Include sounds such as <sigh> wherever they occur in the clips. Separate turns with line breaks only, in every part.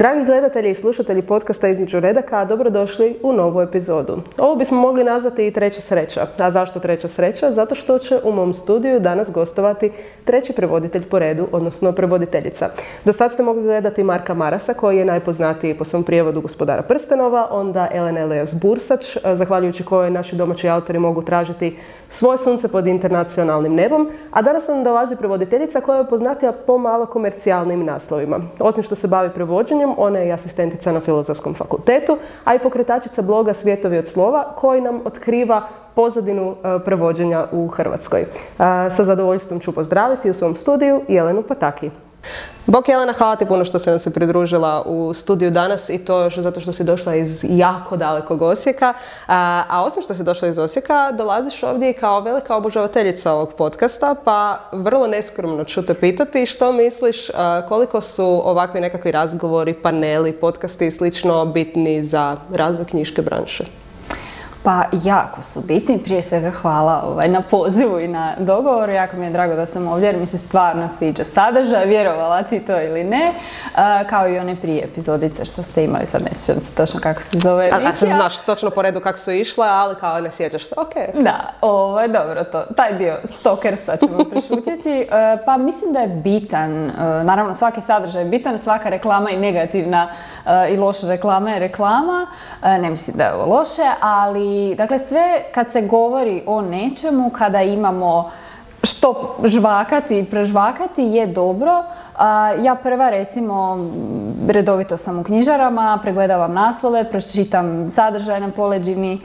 Dragi gledatelji i slušatelji podcasta Između redaka, dobrodošli u novu epizodu. Ovo bismo mogli nazvati i treća sreća. A zašto treća sreća? Zato što će u mom studiju danas gostovati treći prevoditelj po redu, odnosno prevoditeljica. Do sad ste mogli gledati Marka Marasa, koji je najpoznatiji po svom prijevodu gospodara Prstenova, onda Elena Elias Bursač, zahvaljujući kojoj naši domaći autori mogu tražiti svoje sunce pod internacionalnim nebom, a danas nam dolazi prevoditeljica koja je poznatija po malo komercijalnim naslovima. Osim što se bavi prevođenjem, ona je i asistentica na Filozofskom fakultetu, a i pokretačica bloga Svijetovi od slova koji nam otkriva pozadinu e, prevođenja u Hrvatskoj. E, sa zadovoljstvom ću pozdraviti u svom studiju Jelenu Pataki. Bok Jelena, hvala ti puno što si nam se pridružila u studiju danas i to još zato što si došla iz jako dalekog Osijeka. A, a osim što si došla iz Osijeka, dolaziš ovdje i kao velika obožavateljica ovog podcasta, pa vrlo neskromno ću te pitati što misliš koliko su ovakvi nekakvi razgovori, paneli, podcasti i slično bitni za razvoj knjiške branše?
Pa jako su bitni, prije svega hvala ovaj, na pozivu i na dogovoru, jako mi je drago da sam ovdje jer mi se stvarno sviđa sadržaj, vjerovala ti to ili ne, kao i one prije epizodice što ste imali, sad ne sjećam se točno kako se zove emisija.
A, se znaš točno po redu kako su išle, ali kao ne sjećaš se, ok.
Da, ovo je dobro to, taj dio stokerstva ćemo <laughs> prešutjeti, e, pa mislim da je bitan, e, naravno svaki sadržaj je bitan, svaka reklama i negativna e, i loša reklama je reklama, ne mislim da je ovo loše, ali dakle sve kad se govori o nečemu, kada imamo što žvakati i prežvakati je dobro. Ja prva recimo redovito sam u knjižarama, pregledavam naslove, pročitam sadržaj na poleđini,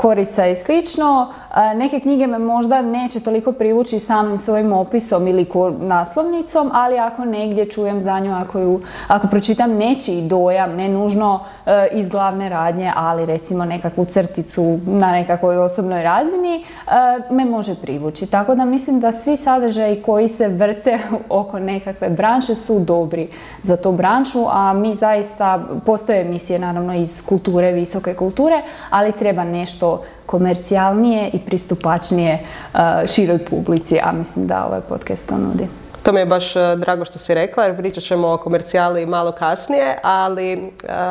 korica i slično. Neke knjige me možda neće toliko privući samim svojim opisom ili naslovnicom, ali ako negdje čujem za nju, ako, ju, ako pročitam nečiji dojam, ne nužno e, iz glavne radnje, ali recimo nekakvu crticu na nekakvoj osobnoj razini, e, me može privući. Tako da mislim da svi sadržaji koji se vrte <laughs> oko nekakve branše su dobri za tu branšu, a mi zaista, postoje emisije naravno iz kulture, visoke kulture, ali treba nešto komercijalnije i pristupačnije uh, široj publici, a mislim da ovaj podcast to nudi.
To mi je baš e, drago što si rekla jer pričat ćemo o komercijali malo kasnije, ali e,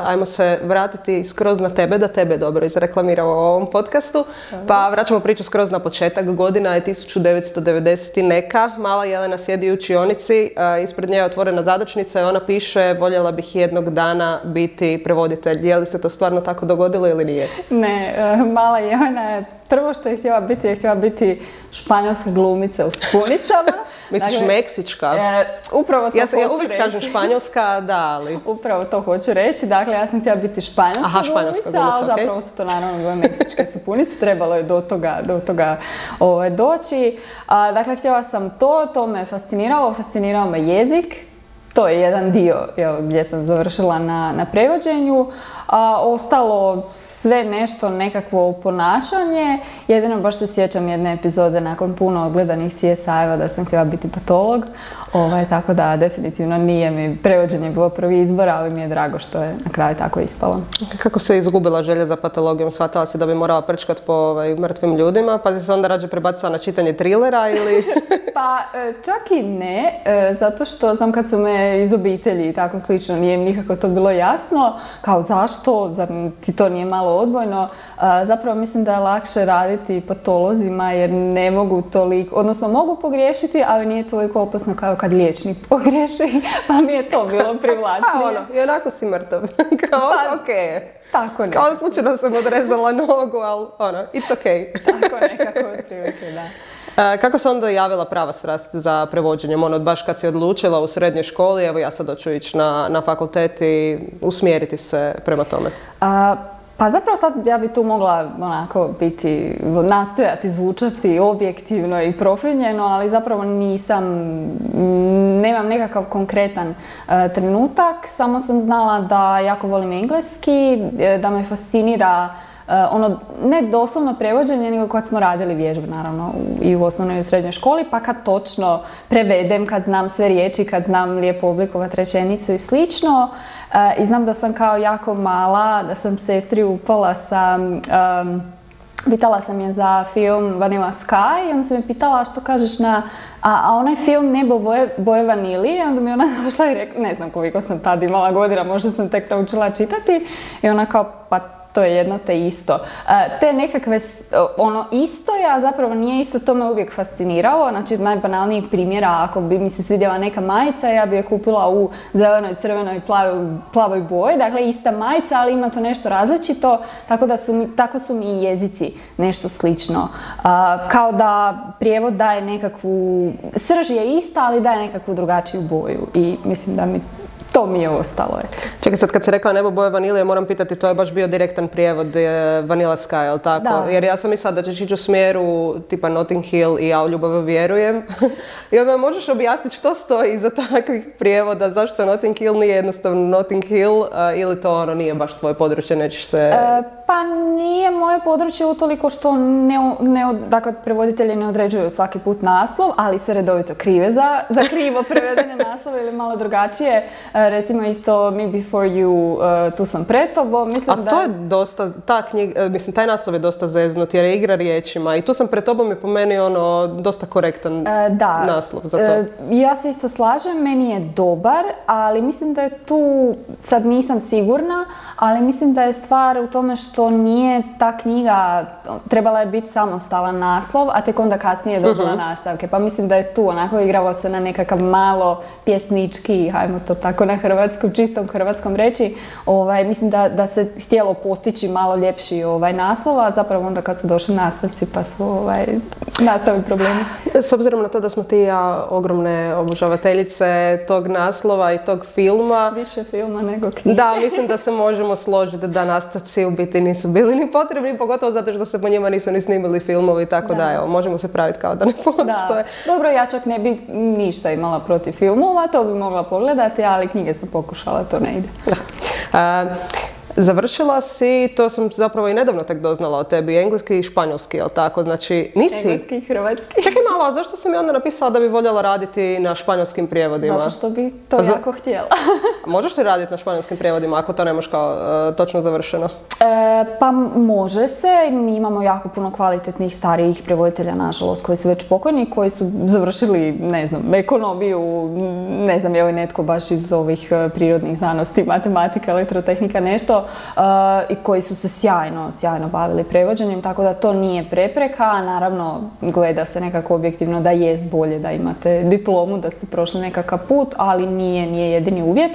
ajmo se vratiti skroz na tebe, da tebe dobro izreklamiramo u ovom podcastu. Pa vraćamo priču skroz na početak. Godina je 1990 i neka. Mala Jelena sjedi u učionici, e, ispred nje je otvorena zadačnica i ona piše voljela bih jednog dana biti prevoditelj. Je li se to stvarno tako dogodilo ili nije?
Ne, mala Jelena je prvo što je htjela biti je htjela biti španjolska glumica u spunicama. <laughs>
Misliš dakle, meksička? E,
upravo to
ja,
hoću
ja uvijek kažem španjolska, da, ali... <laughs>
Upravo to hoću reći. Dakle, ja sam htjela biti španjolska,
Aha, španjolska glumica,
ali zapravo su to naravno bile meksičke sapunice. Trebalo je do toga, do toga ovaj, doći. A, dakle, htjela sam to, to me fasciniralo, fascinirao me jezik to je jedan dio gdje sam završila na, na prevođenju. A ostalo sve nešto nekakvo ponašanje. Jedino baš se sjećam jedne epizode nakon puno odgledanih CSI-eva da sam htjela biti patolog. Ovaj, tako da definitivno nije mi prevođenje bilo prvi izbor, ali mi je drago što je na kraju tako ispalo.
Kako se izgubila želja za patologijom? Shvatila se da bi morala prčkat po ovaj, mrtvim ljudima, pa si se onda rađe prebacila na čitanje trilera ili... <laughs>
pa e, čak i ne, e, zato što znam kad su me iz obitelji i tako slično, nije nikako to bilo jasno, kao zašto, zar ti to nije malo odbojno. Zapravo mislim da je lakše raditi patolozima jer ne mogu toliko, odnosno mogu pogriješiti, ali nije toliko opasno kao kad liječnik <laughs> pogriješi, pa mi je to bilo <laughs> privlačnije.
Pa ono, i onako si mrtav. <laughs> Kao, pa, ok.
Tako ne.
Kao slučajno sam odrezala nogu, ali ono, it's ok.
tako nekako otprilike, da.
Kako se onda javila prava strast za prevođenjem? Ono, baš kad si odlučila u srednjoj školi, evo ja sad hoću ići na, na fakultet i usmjeriti se prema tome.
A, pa zapravo sad ja bi tu mogla onako biti, nastojati zvučati objektivno i profinjeno, ali zapravo nisam, nemam nekakav konkretan e, trenutak, samo sam znala da jako volim engleski, e, da me fascinira ono, ne doslovno prevođenje, nego kad smo radili vježbe, naravno, i u osnovnoj i u srednjoj školi, pa kad točno prevedem, kad znam sve riječi, kad znam lijepo oblikovati rečenicu i slično. Eh, I znam da sam kao jako mala, da sam sestri upala sa pitala sam je za film Vanilla Sky i onda sam je pitala što kažeš na, a, a onaj film Nebo boje, boje vanili i onda mi ona <laughs> došla i rekla, ne znam koliko sam tad imala godina, možda sam tek naučila čitati i ona kao, pa to je jedno te isto. E, te nekakve, ono isto a zapravo nije isto, to me uvijek fasciniralo. Znači, najbanalnijih primjera, ako bi mi se svidjela neka majica, ja bi je kupila u zelenoj, crvenoj, plavoj, plavoj boji. Dakle, ista majica, ali ima to nešto različito, tako da su mi, tako su mi i jezici nešto slično. kao da prijevod daje nekakvu, srž je ista, ali daje nekakvu drugačiju boju i mislim da mi to mi je ostalo, eto.
Čekaj, sad kad si rekla nebo boje vanilije, moram pitati, to je baš bio direktan prijevod Vanilla Sky, jel tako?
Da.
Jer ja sam mislila da ćeš ići u smjeru tipa Notting Hill i ja u ljubav vjerujem. <laughs> I onda možeš objasniti što stoji iza takvih prijevoda, zašto Notting Hill nije jednostavno Notting Hill ili to ono nije baš tvoje područje, nećeš se... E,
pa nije moje područje utoliko što ne, ne, dakle, prevoditelji ne određuju svaki put naslov, ali se redovito krive za, za krivo prevedene naslove ili malo drugačije. E, recimo isto Me Before You, uh, Tu sam pre Mislim
A to je dosta, ta knjiga, e, mislim, taj naslov je dosta zeznut jer je igra riječima i Tu sam pre tobom je po meni ono dosta korektan da. naslov za to.
ja se isto slažem, meni je dobar, ali mislim da je tu, sad nisam sigurna, ali mislim da je stvar u tome što nije ta knjiga, trebala je biti samostalan naslov, a tek onda kasnije je dobila uh nastavke. Pa mislim da je tu onako igralo se na nekakav malo pjesnički, hajmo to tako na hrvatskom, čistom hrvatskom reći, ovaj, mislim da, da se htjelo postići malo ljepši ovaj, naslov, a zapravo onda kad su došli nastavci pa su ovaj, nastavi problemi.
S obzirom na to da smo ti ja ogromne obožavateljice tog naslova i tog filma.
Više filma nego knjige.
Da, mislim da se možemo složiti da nastavci u biti nisu bili ni potrebni, pogotovo zato što se po njima nisu ni snimili filmovi, tako da, evo, možemo se praviti kao da ne postoje.
Dobro, ja čak ne bi ništa imala protiv filmova, to bi mogla pogledati, ali knjige sam pokušala, to ne ide.
Da. Završila si, to sam zapravo i nedavno tek doznala o tebi, engleski i španjolski, jel tako? Znači, nisi...
Engleski i hrvatski.
Čekaj malo, a zašto sam mi onda napisala da bi voljela raditi na španjolskim prijevodima?
Zato što bi to jako htjela. <laughs>
možeš li raditi na španjolskim prijevodima ako to nemaš kao e, točno završeno? E,
pa može se, mi imamo jako puno kvalitetnih starijih prevoditelja, nažalost, koji su već pokojni, koji su završili, ne znam, ekonomiju, ne znam je li netko baš iz ovih e, prirodnih znanosti, matematika, elektrotehnika, nešto, i koji su se sjajno, sjajno bavili prevođenjem, tako da to nije prepreka. Naravno, gleda se nekako objektivno da jest bolje da imate diplomu, da ste prošli nekakav put, ali nije, nije jedini uvjet.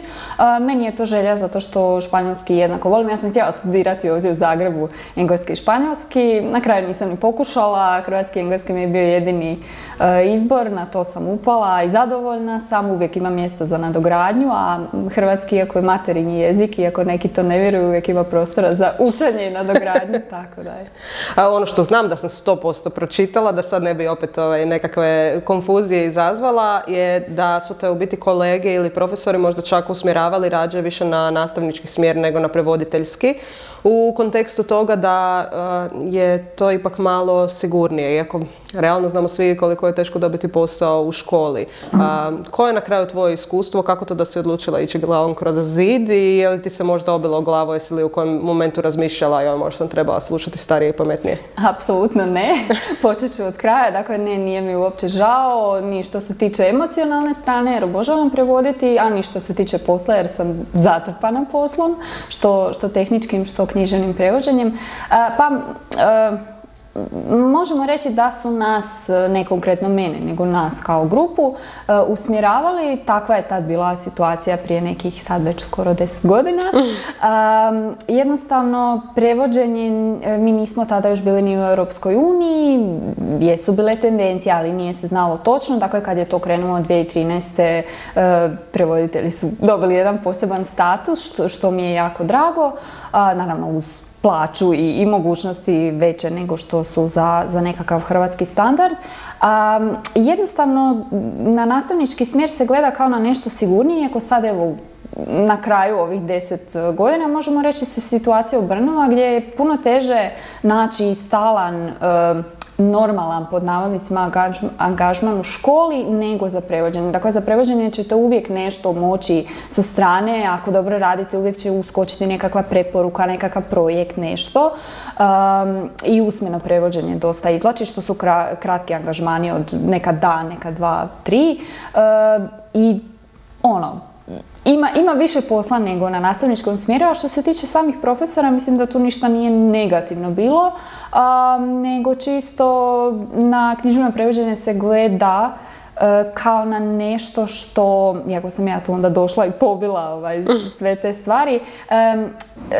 Meni je to želja zato što španjolski jednako volim. Ja sam htjela studirati ovdje u Zagrebu engleski i španjolski. Na kraju nisam ni pokušala. Hrvatski i engleski mi je bio jedini izbor. Na to sam upala i zadovoljna sam. Uvijek ima mjesta za nadogradnju, a hrvatski, iako je materinji jezik, iako neki to ne vjeruju, uvijek ima prostora za učenje i nadogradnju, <laughs> tako da je.
A ono što znam da sam 100% pročitala, da sad ne bi opet ovaj, nekakve konfuzije izazvala, je da su te u biti kolege ili profesori možda čak usmjeravali rađe više na nastavnički smjer nego na prevoditeljski u kontekstu toga da uh, je to ipak malo sigurnije, iako realno znamo svi koliko je teško dobiti posao u školi. Uh, koje je na kraju tvoje iskustvo, kako to da si odlučila ići glavom kroz zid i je li ti se možda obilo o glavu, jesi li u kojem momentu razmišljala, joj možda sam trebala slušati starije i pametnije?
Apsolutno ne, <laughs> počet ću od kraja, dakle ne, nije mi uopće žao, ni što se tiče emocionalne strane jer obožavam prevoditi, a ni što se tiče posla jer sam zatrpana poslom, što, što tehničkim, što književnim prevođenjem. Pa, možemo reći da su nas, ne konkretno mene, nego nas kao grupu, e, usmjeravali. Takva je tad bila situacija prije nekih sad već skoro deset godina. <laughs> Jednostavno, prevođenje, mi nismo tada još bili ni u Europskoj uniji, jesu bile tendencije, ali nije se znalo točno. Dakle, kad je to krenulo 2013. prevoditelji su dobili jedan poseban status, što, što mi je jako drago. Naravno, uz plaću i, i mogućnosti veće nego što su za, za nekakav hrvatski standard. jednostavno, na nastavnički smjer se gleda kao na nešto sigurnije, ako sad evo na kraju ovih deset godina možemo reći se situacija u Brnova gdje je puno teže naći stalan normalan pod navodnicima angažman u školi nego za prevođenje. Dakle, za prevođenje ćete uvijek nešto moći sa strane, ako dobro radite uvijek će uskočiti nekakva preporuka, nekakav projekt, nešto. I usmeno prevođenje dosta izlači, što su kratki angažmani od neka dan, neka dva, tri. I ono, ima, ima više posla nego na nastavničkom smjeru, a što se tiče samih profesora, mislim da tu ništa nije negativno bilo, nego čisto na književno prevođenje se gleda e, kao na nešto što, iako sam ja tu onda došla i pobila ovaj, sve te stvari,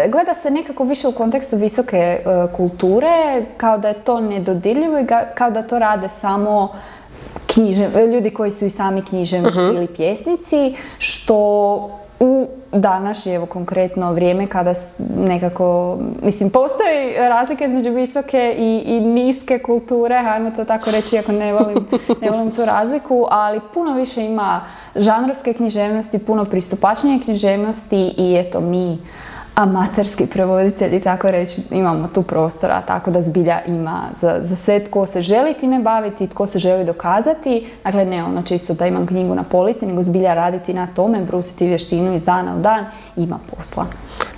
gleda se nekako više u kontekstu visoke e, kulture, kao da je to nedodirljivo i kao da to rade samo ljudi koji su i sami književnici uh ili pjesnici, što u današnje, evo konkretno vrijeme kada nekako, mislim, postoji razlika između visoke i, i niske kulture, hajmo to tako reći, iako ne volim, ne volim tu razliku, ali puno više ima žanrovske književnosti, puno pristupačnije književnosti i eto mi amaterski prevoditelji, tako reći, imamo tu prostora, tako da zbilja ima za, za sve tko se želi time baviti, tko se želi dokazati. Dakle, ne ono čisto da imam knjigu na polici, nego zbilja raditi na tome, brusiti vještinu iz dana u dan, ima posla.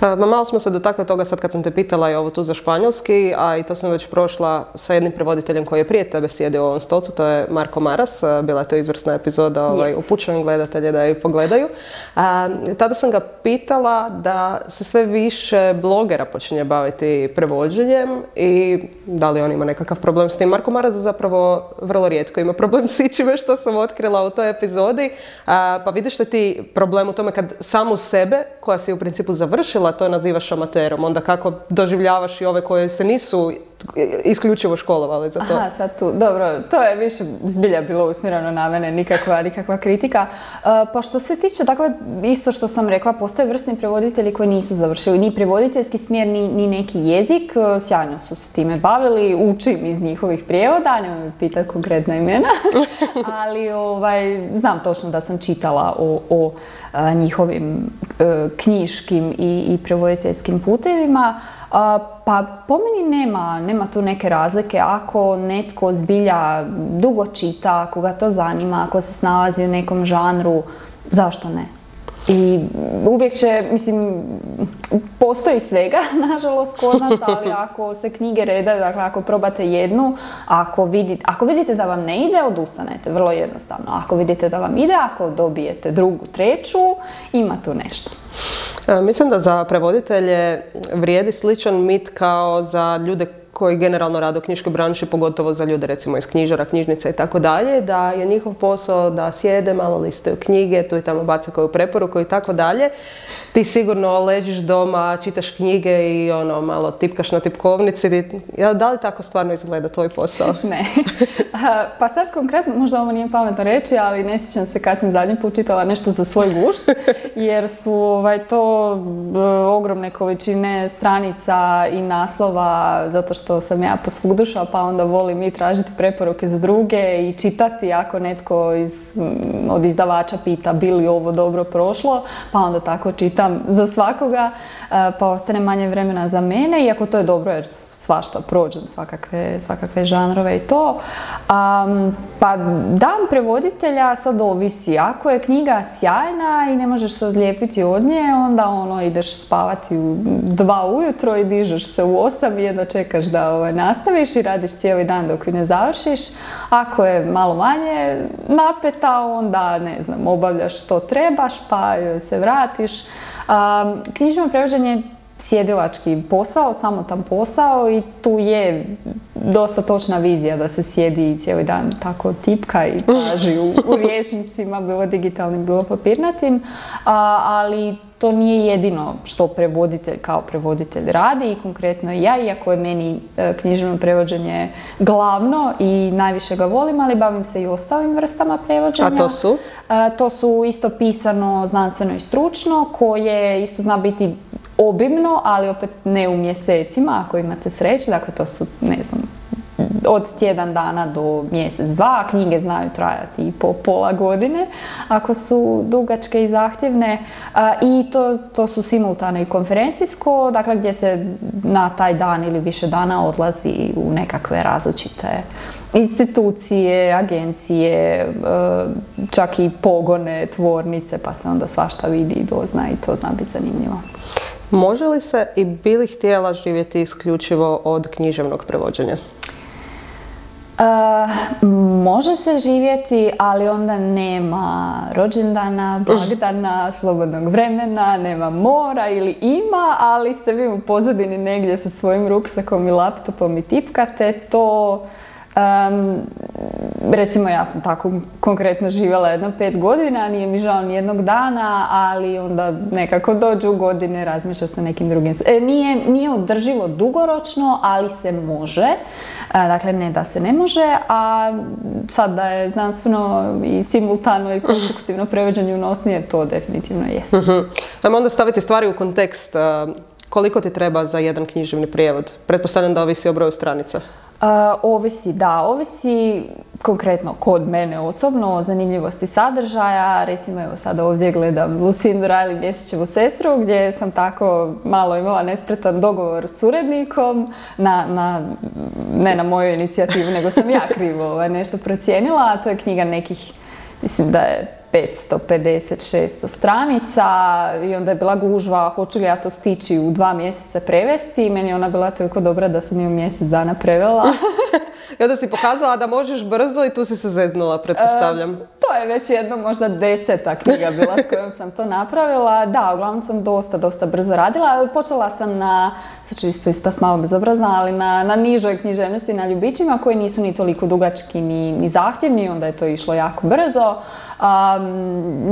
Ma malo smo se dotakli toga sad kad sam te pitala i ovo tu za španjolski, a i to sam već prošla sa jednim prevoditeljem koji je prije tebe sjedio u ovom stolcu, to je Marko Maras, bila je to izvrsna epizoda, ovaj, upućujem gledatelje da ju pogledaju. A, tada sam ga pitala da se sve više blogera počinje baviti prevođenjem i da li on ima nekakav problem s tim. Marko Maras zapravo vrlo rijetko ima problem <laughs> s ičime što sam otkrila u toj epizodi, a, pa vidiš li ti problem u tome kad samu sebe, koja si u principu završila, to nazivaš amaterom, onda kako doživljavaš i ove koje se nisu isključivo školovali za to.
Aha, sad tu, dobro, to je više zbilja bilo usmjereno na mene, nikakva, nikakva kritika. E, pa što se tiče, dakle, isto što sam rekla, postoje vrstni prevoditelji koji nisu završili ni prevoditeljski smjer, ni, ni neki jezik, e, sjajno su se time bavili, učim iz njihovih prijevoda, nemoj me pitati konkretna imena, <laughs> ali ovaj, znam točno da sam čitala o, o njihovim e, knjiškim i, i prevoditeljskim putevima, pa po meni nema, nema tu neke razlike. Ako netko zbilja dugo čita, ako ga to zanima, ako se snalazi u nekom žanru, zašto ne? I uvijek će, mislim, postoji svega, <laughs> nažalost, kod nas, ali <laughs> ako se knjige reda, dakle, ako probate jednu, ako vidite, ako vidite da vam ne ide, odustanete, vrlo jednostavno. Ako vidite da vam ide, ako dobijete drugu, treću, ima tu nešto.
Mislim da za prevoditelje vrijedi sličan mit kao za ljude koji generalno rade u knjiškoj branši, pogotovo za ljude recimo iz knjižara, knjižnica i tako dalje, da je njihov posao da sjede, malo liste knjige, tu i tamo baca koju preporuku i tako dalje. Ti sigurno ležiš doma, čitaš knjige i ono malo tipkaš na tipkovnici. Da li tako stvarno izgleda tvoj posao? <laughs>
ne. pa sad konkretno, možda ovo nije pametno reći, ali ne sjećam se kad sam zadnji put čitala nešto za svoj gušt, <laughs> jer su ovaj, to ogromne količine stranica i naslova, zato što što sam ja posvugduša pa onda volim i tražiti preporuke za druge i čitati ako netko iz, mm, od izdavača pita bi li ovo dobro prošlo, pa onda tako čitam za svakoga, e, pa ostane manje vremena za mene, iako to je dobro jer svašta prođem, svakakve, svakakve žanrove i to. Um, pa dan prevoditelja sad ovisi. Ako je knjiga sjajna i ne možeš se odlijepiti od nje, onda ono ideš spavati u dva ujutro i dižeš se u osam i jedno čekaš da ovaj, nastaviš i radiš cijeli dan dok ju ne završiš. Ako je malo manje napeta, onda ne znam, obavljaš što trebaš pa se vratiš. Um, knjižno prevođenje sjedilački posao, samotan posao i tu je dosta točna vizija da se sjedi cijeli dan tako tipka i traži u, u <laughs> rječnicima, bilo digitalnim, bilo papirnatim, ali to nije jedino što prevoditelj kao prevoditelj radi i konkretno ja, iako je meni e, književno prevođenje glavno i najviše ga volim, ali bavim se i ostalim vrstama prevođenja.
A to su?
E, to su isto pisano, znanstveno i stručno, koje isto zna biti obimno, ali opet ne u mjesecima, ako imate sreće, dakle to su, ne znam, od tjedan dana do mjesec, dva. Knjige znaju trajati i po pola godine ako su dugačke i zahtjevne. I to, to su simultano i konferencijsko, dakle gdje se na taj dan ili više dana odlazi u nekakve različite institucije, agencije, e, čak i pogone, tvornice, pa se onda svašta vidi i dozna i to zna biti zanimljivo.
Može li se i bili htjela živjeti isključivo od književnog prevođenja?
Uh, može se živjeti, ali onda nema rođendana, blagdana, slobodnog vremena, nema mora ili ima, ali ste vi u pozadini negdje sa svojim ruksakom i laptopom i tipkate, to Um, recimo ja sam tako konkretno živjela jedno pet godina, nije mi žao ni jednog dana, ali onda nekako dođu godine, razmišlja se nekim drugim. E, nije, nije održivo dugoročno, ali se može. E, dakle, ne da se ne može, a sad da je znanstveno i simultano i konsekutivno prevođenje unosnije, to definitivno jest.
Uh-huh. Ajmo onda staviti stvari u kontekst. Koliko ti treba za jedan književni prijevod? Pretpostavljam da ovisi o broju stranica.
Ovisi, da, ovisi konkretno kod mene osobno o zanimljivosti sadržaja. Recimo evo sad ovdje gledam Lucindu Riley Mjesečevu sestru gdje sam tako malo imala nespretan dogovor s urednikom, na, na, ne na moju inicijativu, nego sam ja krivo ovaj, nešto procijenila, a to je knjiga nekih, mislim da je 550-600 stranica i onda je bila gužva hoću li ja to stići u dva mjeseca prevesti i meni je ona bila toliko dobra da sam je u mjesec dana prevela. <laughs>
I onda si pokazala da možeš brzo i tu si se zeznula, pretpostavljam.
to je već jedno možda deseta knjiga bila s kojom sam to napravila. Da, uglavnom sam dosta, dosta brzo radila. Počela sam na, sad ću isto ispast malo bezobrazna, ali na, na nižoj književnosti, na ljubićima koji nisu ni toliko dugački ni, ni zahtjevni, onda je to išlo jako brzo.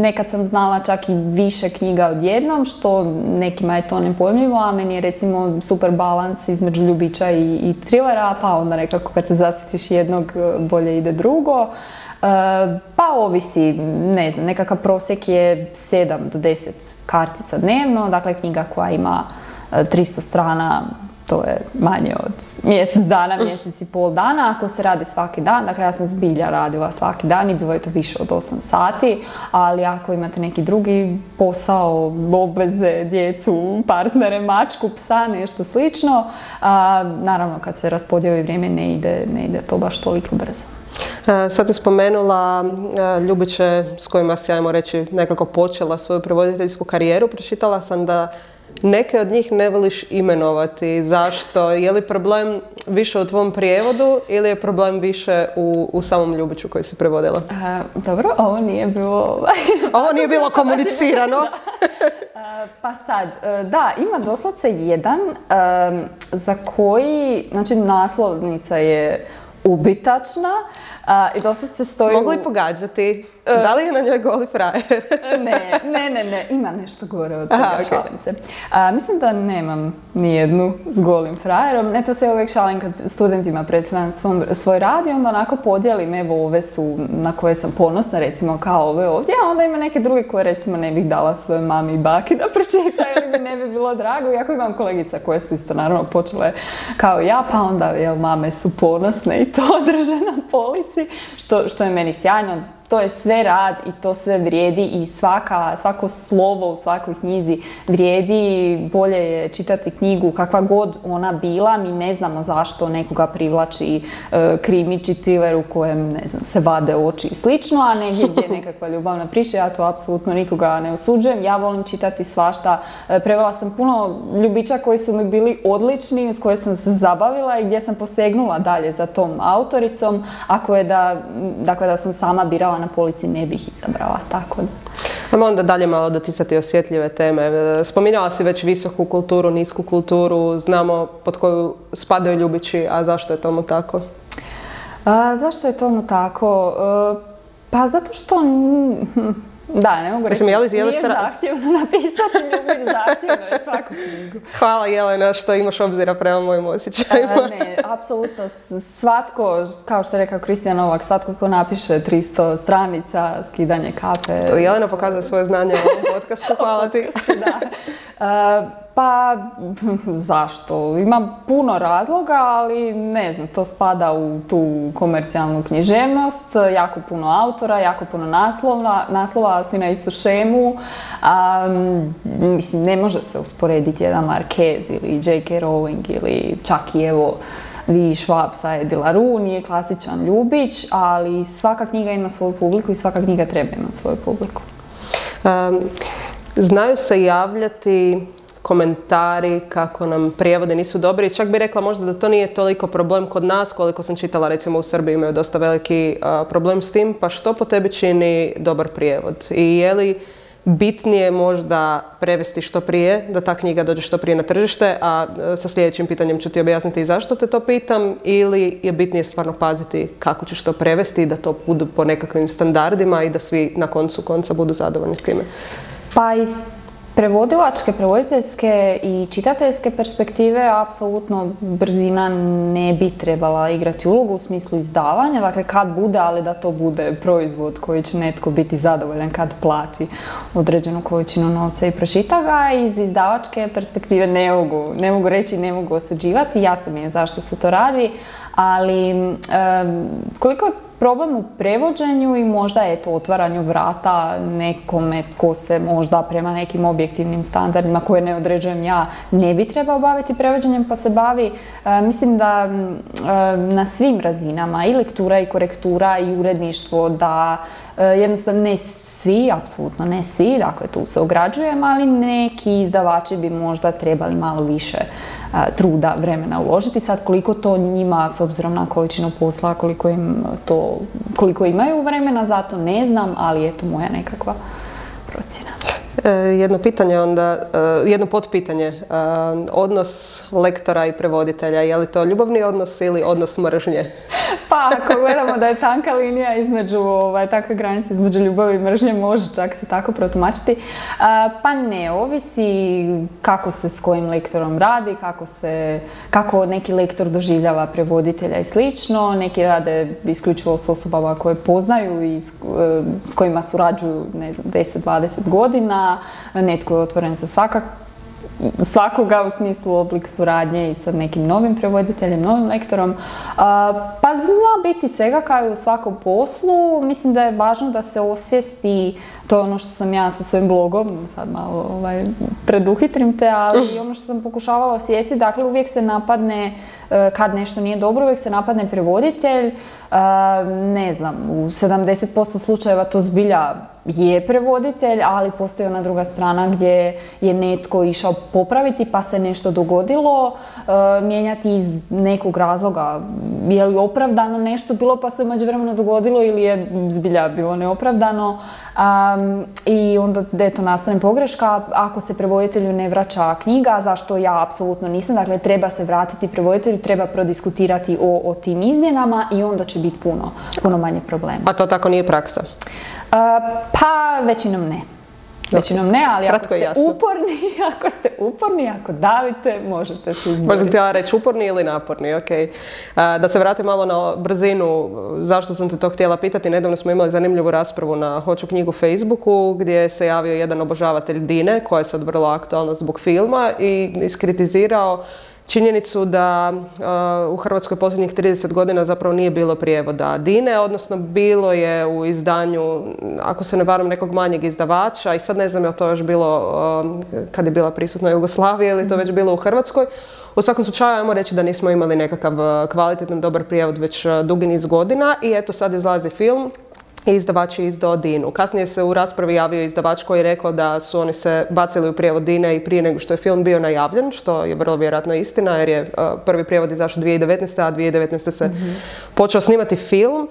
Nekad sam znala čak i više knjiga odjednom, što nekima je to nepojmljivo, a meni je recimo super balans između ljubića i, i thrillera, pa onda nekako kad se zasjetiš jednog, bolje ide drugo. E, pa ovisi, ne znam, nekakav prosjek je 7 do 10 kartica dnevno, dakle knjiga koja ima 300 e, strana to je manje od mjesec dana, mjesec i pol dana. Ako se radi svaki dan, dakle ja sam zbilja radila svaki dan i bilo je to više od 8 sati, ali ako imate neki drugi posao, obveze, djecu, partnere, mačku, psa, nešto slično, naravno kad se raspodijeli vrijeme ne ide, ne ide to baš toliko brzo.
Sad je spomenula Ljubiće s kojima si, ajmo reći, nekako počela svoju prevoditeljsku karijeru. Pročitala sam da Neke od njih ne voliš imenovati. Zašto? Je li problem više u tvom prijevodu ili je problem više u, u samom Ljubiću koji si prevodila?
dobro, ovo nije bilo... Ovaj, <laughs>
ovo nije bilo komunicirano. <laughs>
pa sad, e, da, ima doslovce jedan za koji, znači naslovnica je ubitačna i doslovce stoji...
Mogu li pogađati? E, da li je na njoj goli frajer?
ne, ne, ne, ne, ima nešto gore od toga, šalim se. mislim da nemam ni jednu s golim frajerom. Ne, to se uvijek šalim kad studentima predstavljam svoj rad i onda onako podijelim, evo ove su na koje sam ponosna, recimo kao ove ovdje, a onda ima neke druge koje recimo ne bih dala svojoj mami i baki da pročitaju ili mi ne bi bilo drago. Iako imam kolegica koje su isto naravno počele kao ja, pa onda jel, mame su ponosne i to <laughs> drže na polici, što, što je meni sjajno to je sve rad i to sve vrijedi i svaka, svako slovo u svakoj knjizi vrijedi. Bolje je čitati knjigu kakva god ona bila. Mi ne znamo zašto nekoga privlači e, krimići thriller u kojem ne znam, se vade oči i slično, a negdje gdje je <laughs> nekakva ljubavna priča. Ja to apsolutno nikoga ne osuđujem. Ja volim čitati svašta. E, prevela sam puno ljubića koji su mi bili odlični, s koje sam se zabavila i gdje sam posegnula dalje za tom autoricom. Ako je da, dakle da sam sama birala na polici ne bih izabrala, tako da.
Ajmo onda dalje malo doticati osjetljive teme. Spominjala si već visoku kulturu, nisku kulturu, znamo pod koju spadaju ljubići, a zašto je tomu tako?
A, zašto je tomu tako? E, pa zato što da, ne mogu reći. Mislim, je nije zahtjevno <laughs> napisati ljubić, zahtjevno je svaku knjigu.
Hvala Jelena što imaš obzira prema mojim osjećajima.
E, ne, apsolutno. Svatko, kao što je rekao Kristijan Novak, svatko ko napiše 300 stranica, skidanje kape.
To Jelena pokazuje svoje znanje u ovom podcastu, <laughs> hvala ti.
da. pa <laughs> zašto? Ima puno razloga, ali ne znam, to spada u tu komercijalnu književnost, jako puno autora, jako puno naslova, naslova svi na istu šemu. A, mislim, ne može se usporediti jedan Marquez ili J.K. Rowling ili čak i evo Vi Schwab sa Edilaru, nije klasičan ljubić, ali svaka knjiga ima svoju publiku i svaka knjiga treba imati svoju publiku.
znaju se javljati komentari kako nam prijevode nisu dobri. Čak bi rekla možda da to nije toliko problem kod nas koliko sam čitala recimo u Srbiji imaju dosta veliki problem s tim. Pa što po tebi čini dobar prijevod? I je li bitnije možda prevesti što prije, da ta knjiga dođe što prije na tržište, a sa sljedećim pitanjem ću ti objasniti zašto te to pitam, ili je bitnije stvarno paziti kako ćeš to prevesti, da to budu po nekakvim standardima i da svi na koncu konca budu zadovoljni s time.
Pa iz prevodilačke, prevoditeljske i čitateljske perspektive apsolutno brzina ne bi trebala igrati ulogu u smislu izdavanja, dakle kad bude, ali da to bude proizvod koji će netko biti zadovoljan kad plati određenu količinu novca i pročita ga. Iz izdavačke perspektive ne mogu, ne mogu reći, ne mogu osuđivati, jasno mi je zašto se to radi, ali koliko je problem u prevođenju i možda je to otvaranju vrata nekome tko se možda prema nekim objektivnim standardima koje ne određujem ja ne bi trebao baviti prevođenjem pa se bavi. E, mislim da e, na svim razinama i lektura i korektura i uredništvo da e, jednostavno ne svi, apsolutno ne svi, dakle tu se ograđujem, ali neki izdavači bi možda trebali malo više truda, vremena uložiti. Sad koliko to njima, s obzirom na količinu posla, koliko im to, koliko imaju vremena za to, ne znam, ali je to moja nekakva procjena.
E, jedno pitanje onda, e, jedno potpitanje. E, odnos lektora i prevoditelja, je li to ljubavni odnos ili odnos mržnje? <laughs>
Pa ako gledamo da je tanka linija između, ovaj, takve granice između ljubavi i mržnje, može čak se tako protumačiti. Pa ne, ovisi kako se s kojim lektorom radi, kako, se, kako neki lektor doživljava prevoditelja i slično. Neki rade isključivo s osobama koje poznaju i s, kojima surađuju, ne znam, 10-20 godina netko je otvoren za svakak, svakoga u smislu oblik suradnje i sa nekim novim prevoditeljem, novim lektorom. Pa zna biti svega kao i u svakom poslu. Mislim da je važno da se osvijesti, to je ono što sam ja sa svojim blogom, sad malo ovaj, preduhitrim te, ali ono što sam pokušavala osvijestiti, dakle uvijek se napadne e, kad nešto nije dobro, uvijek se napadne prevoditelj. E, ne znam, u 70% slučajeva to zbilja je prevoditelj, ali postoji ona druga strana gdje je netko išao popraviti pa se nešto dogodilo, e, mijenjati iz nekog razloga, je li opravdano nešto bilo pa se umeđu vremena dogodilo ili je zbilja bilo neopravdano i onda eto nastane pogreška ako se prevoditelju ne vraća knjiga, zašto ja apsolutno nisam, dakle treba se vratiti prevoditelju, treba prodiskutirati o, o tim izmjenama i onda će biti puno, puno manje problema.
A to tako nije praksa?
pa većinom ne. Većinom ne, ali ako ste uporni, <laughs> ako ste uporni, ako davite, možete se izboriti.
Možete ja reći uporni ili naporni, ok. Da se vratim malo na brzinu, zašto sam te to htjela pitati, nedavno smo imali zanimljivu raspravu na Hoću knjigu Facebooku, gdje se javio jedan obožavatelj Dine, koja je sad vrlo aktualna zbog filma i iskritizirao činjenicu da uh, u Hrvatskoj posljednjih 30 godina zapravo nije bilo prijevoda Dine, odnosno bilo je u izdanju, ako se ne varam, nekog manjeg izdavača i sad ne znam je li to još bilo uh, kad je bila prisutna Jugoslavija ili to već bilo u Hrvatskoj. U svakom slučaju, ajmo reći da nismo imali nekakav uh, kvalitetan, dobar prijevod već dugi niz godina i eto sad izlazi film izdavač je izdao Dinu. Kasnije se u raspravi javio izdavač koji je rekao da su oni se bacili u prijevod Dine i prije nego što je film bio najavljen, što je vrlo vjerojatno istina jer je prvi prijevod izašao 2019. a 2019. se mm počeo snimati film.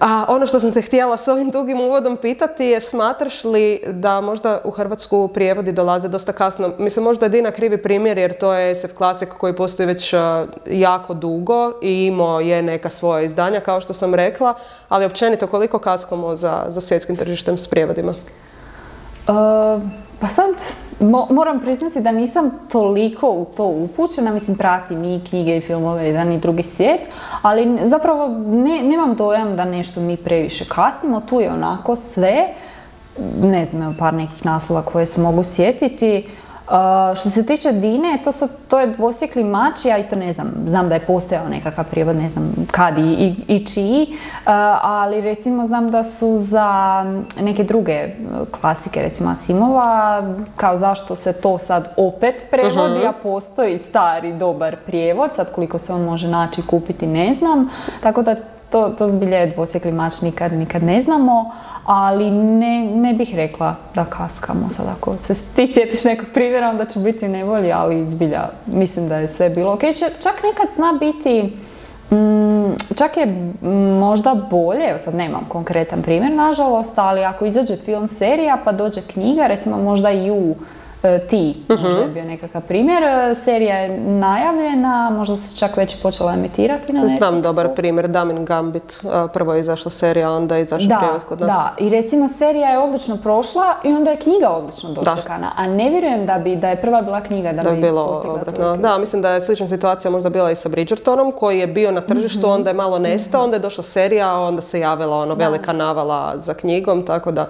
A ono što sam te htjela s ovim dugim uvodom pitati je smatraš li da možda u Hrvatsku prijevodi dolaze dosta kasno? Mislim, možda je Dina krivi primjer jer to je SF Classic koji postoji već jako dugo i imao je neka svoja izdanja kao što sam rekla, ali općenito koliko kaskamo za, za svjetskim tržištem s prijevodima?
Pa sad, moram priznati da nisam toliko u to upućena, mislim pratim i knjige i filmove jedan i drugi svijet, ali zapravo ne, nemam dojam da nešto mi previše kasnimo, tu je onako sve, ne znam, par nekih naslova koje se mogu sjetiti, što se tiče Dine, to, su, to je dvosjekli mač, ja isto ne znam, znam da je postojao nekakav prijevod, ne znam kad i, i čiji, ali recimo znam da su za neke druge klasike, recimo Asimova, kao zašto se to sad opet prevodi, uh a postoji stari dobar prijevod, sad koliko se on može naći kupiti ne znam, tako da to, to zbilje je dvosjekli mač, nikad, nikad ne znamo, ali ne, ne bih rekla da kaskamo sad ako se ti sjetiš nekog primjera onda će biti nevolji, ali zbilja mislim da je sve bilo ok. Čak nekad zna biti mm, čak je možda bolje, evo sad nemam konkretan primjer nažalost, ali ako izađe film serija pa dođe knjiga, recimo možda i u E, ti, možda je mhm. bio nekakav primjer. E, serija je najavljena, možda se čak već počela emitirati na Netflixu.
Znam dobar primjer, Damin Gambit. E, prvo je izašla serija, onda je izašla prijevod kod nas.
Da, i recimo serija je odlično prošla i onda je knjiga odlično dočekana. A ne vjerujem da bi, da je prva bila knjiga da,
da
bi
bilo obratno. Da, mislim da je slična situacija možda bila i sa Bridgertonom, koji je bio na tržištu, mhm. onda je malo nestao, onda je došla serija, onda se javila ono velika navala za knjigom, tako da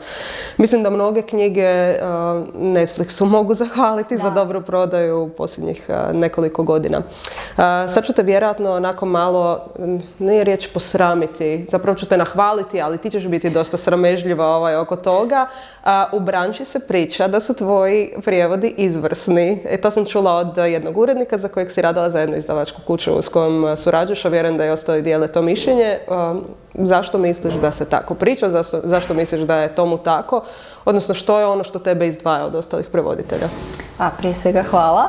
mislim da mnoge knjige uh, Netflixu mogu zahvaliti za dobru prodaju u posljednjih nekoliko godina. Sad ću te vjerojatno onako malo, nije riječ posramiti, zapravo ću te nahvaliti, ali ti ćeš biti dosta sramežljiva ovaj, oko toga. U branči se priča da su tvoji prijevodi izvrsni. E, to sam čula od jednog urednika za kojeg si radila za jednu izdavačku kuću s kojom surađuješ, a vjerujem da i ostali dijele to mišljenje. Zašto misliš da se tako priča? Zašto, zašto misliš da je tomu tako? Odnosno, što je ono što tebe izdvaja od ostalih prevoditelja?
A, prije svega hvala.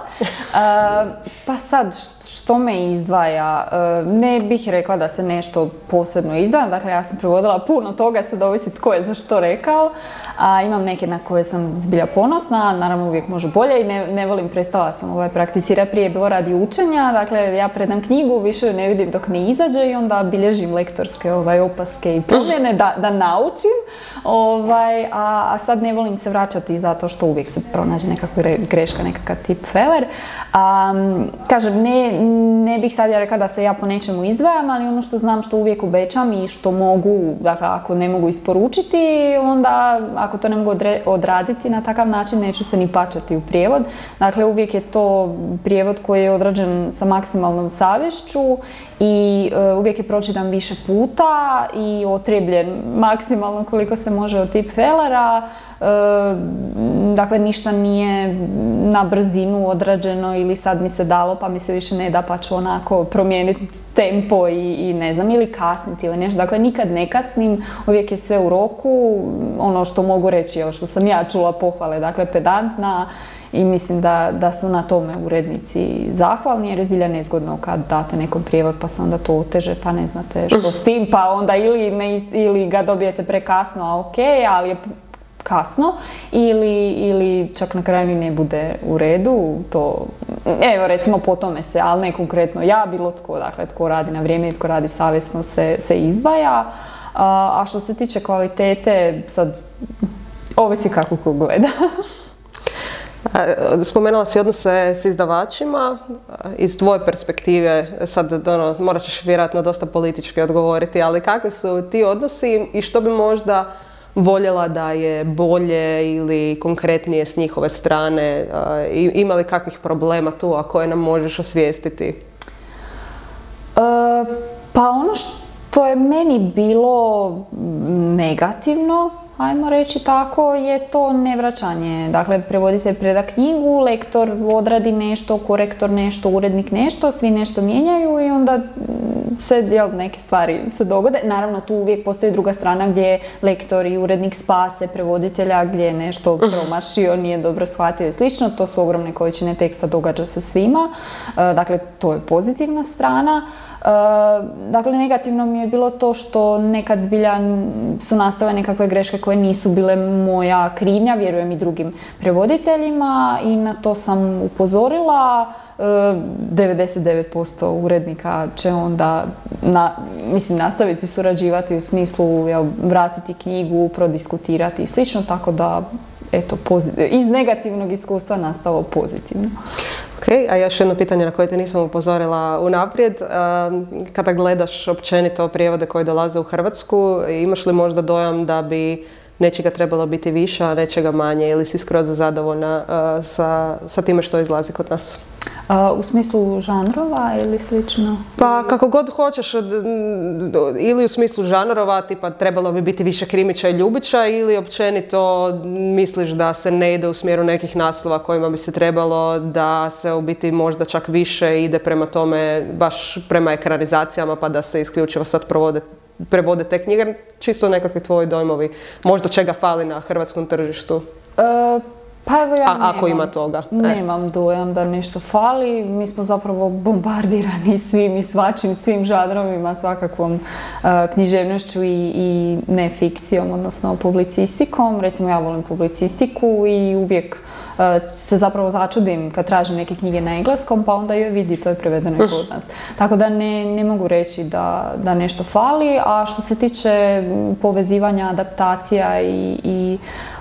<laughs> pa sad, što me izdvaja? ne bih rekla da se nešto posebno izdvaja. Dakle, ja sam prevodila puno toga, sad ovisi tko je za što rekao. A, imam neke na koje sam zbilja ponosna, naravno uvijek može bolje i ne, ne volim, prestala sam ovaj prakticirati, prije bilo radi učenja. Dakle, ja predam knjigu, više ju ne vidim dok ne izađe i onda bilježim lektorske ovaj, opaske i promjene da, da naučim. Ovaj, a sad ne volim se vraćati zato što uvijek se pronađe nekakva greška, nekakav tip feller. Um, kažem, ne, ne bih sad ja rekla da se ja po nečemu izdvajam, ali ono što znam što uvijek obećam i što mogu, dakle ako ne mogu isporučiti, onda ako to ne mogu odraditi na takav način neću se ni pačati u prijevod. Dakle, uvijek je to prijevod koji je odrađen sa maksimalnom savješću i uh, uvijek je pročitan više puta i otrebljen maksimalno koliko se može od tip felera. Dakle, ništa nije na brzinu odrađeno ili sad mi se dalo pa mi se više ne da pa ću onako promijeniti tempo i, i ne znam, ili kasniti ili nešto. Dakle, nikad ne kasnim, uvijek je sve u roku. Ono što mogu reći, evo što sam ja čula pohvale, dakle, pedantna i mislim da, da su na tome urednici zahvalni jer je zbilja nezgodno kad date nekom prijevod pa se onda to uteže pa ne znate što s tim pa onda ili, ne, ili ga dobijete prekasno a ok, ali je kasno ili, ili čak na kraju ni ne bude u redu, to evo recimo po tome se, ali ne konkretno ja, bilo tko, dakle tko radi na vrijeme i tko radi savjesno se, se izdvaja, a, a što se tiče kvalitete sad ovisi kako ko gleda. <laughs>
Spomenula si odnose s izdavačima, iz tvoje perspektive, sad ono, morat ćeš vjerojatno dosta politički odgovoriti, ali kakvi su ti odnosi i što bi možda voljela da je bolje ili konkretnije s njihove strane? Ima li kakvih problema tu, a koje nam možeš osvijestiti? E,
pa ono što je meni bilo negativno ajmo reći tako, je to nevraćanje. Dakle, prevoditelj preda knjigu, lektor odradi nešto, korektor nešto, urednik nešto, svi nešto mijenjaju i onda mm, sve jel, neke stvari se dogode. Naravno, tu uvijek postoji druga strana gdje lektor i urednik spase prevoditelja, gdje je nešto promašio, nije dobro shvatio i slično. To su ogromne količine teksta, događa se svima. E, dakle, to je pozitivna strana. Dakle, negativno mi je bilo to što nekad zbilja su nastale nekakve greške koje nisu bile moja krivnja, vjerujem i drugim prevoditeljima i na to sam upozorila. 99% e, urednika će onda na, mislim, nastaviti surađivati u smislu jel, vratiti knjigu, prodiskutirati i slično, tako da eto, iz negativnog iskustva nastalo pozitivno.
Ok, a još jedno pitanje na koje te nisam upozorila unaprijed. Kada gledaš općenito prijevode koje dolaze u Hrvatsku, imaš li možda dojam da bi nečega trebalo biti više, a nečega manje ili si skroz zadovoljna sa, sa time što izlazi kod nas?
U smislu žanrova ili slično?
Pa kako god hoćeš, ili u smislu žanrova, tipa trebalo bi biti više krimića i ljubića ili općenito misliš da se ne ide u smjeru nekih naslova kojima bi se trebalo, da se u biti možda čak više ide prema tome, baš prema ekranizacijama pa da se isključivo sad provode prevode te knjige, čisto nekakvi tvoji dojmovi, možda čega fali na hrvatskom tržištu?
E, pa evo ja
A, ako ima toga.
E. Nemam dojam da nešto fali. Mi smo zapravo bombardirani <laughs> svim i svačim, svim žadrovima, svakakvom uh, književnošću i, i ne fikcijom, odnosno publicistikom. Recimo ja volim publicistiku i uvijek e, se zapravo začudim kad tražim neke knjige na engleskom, pa onda joj vidi, to je prevedeno i kod nas. Tako da ne, ne mogu reći da, da nešto fali, a što se tiče povezivanja adaptacija i, i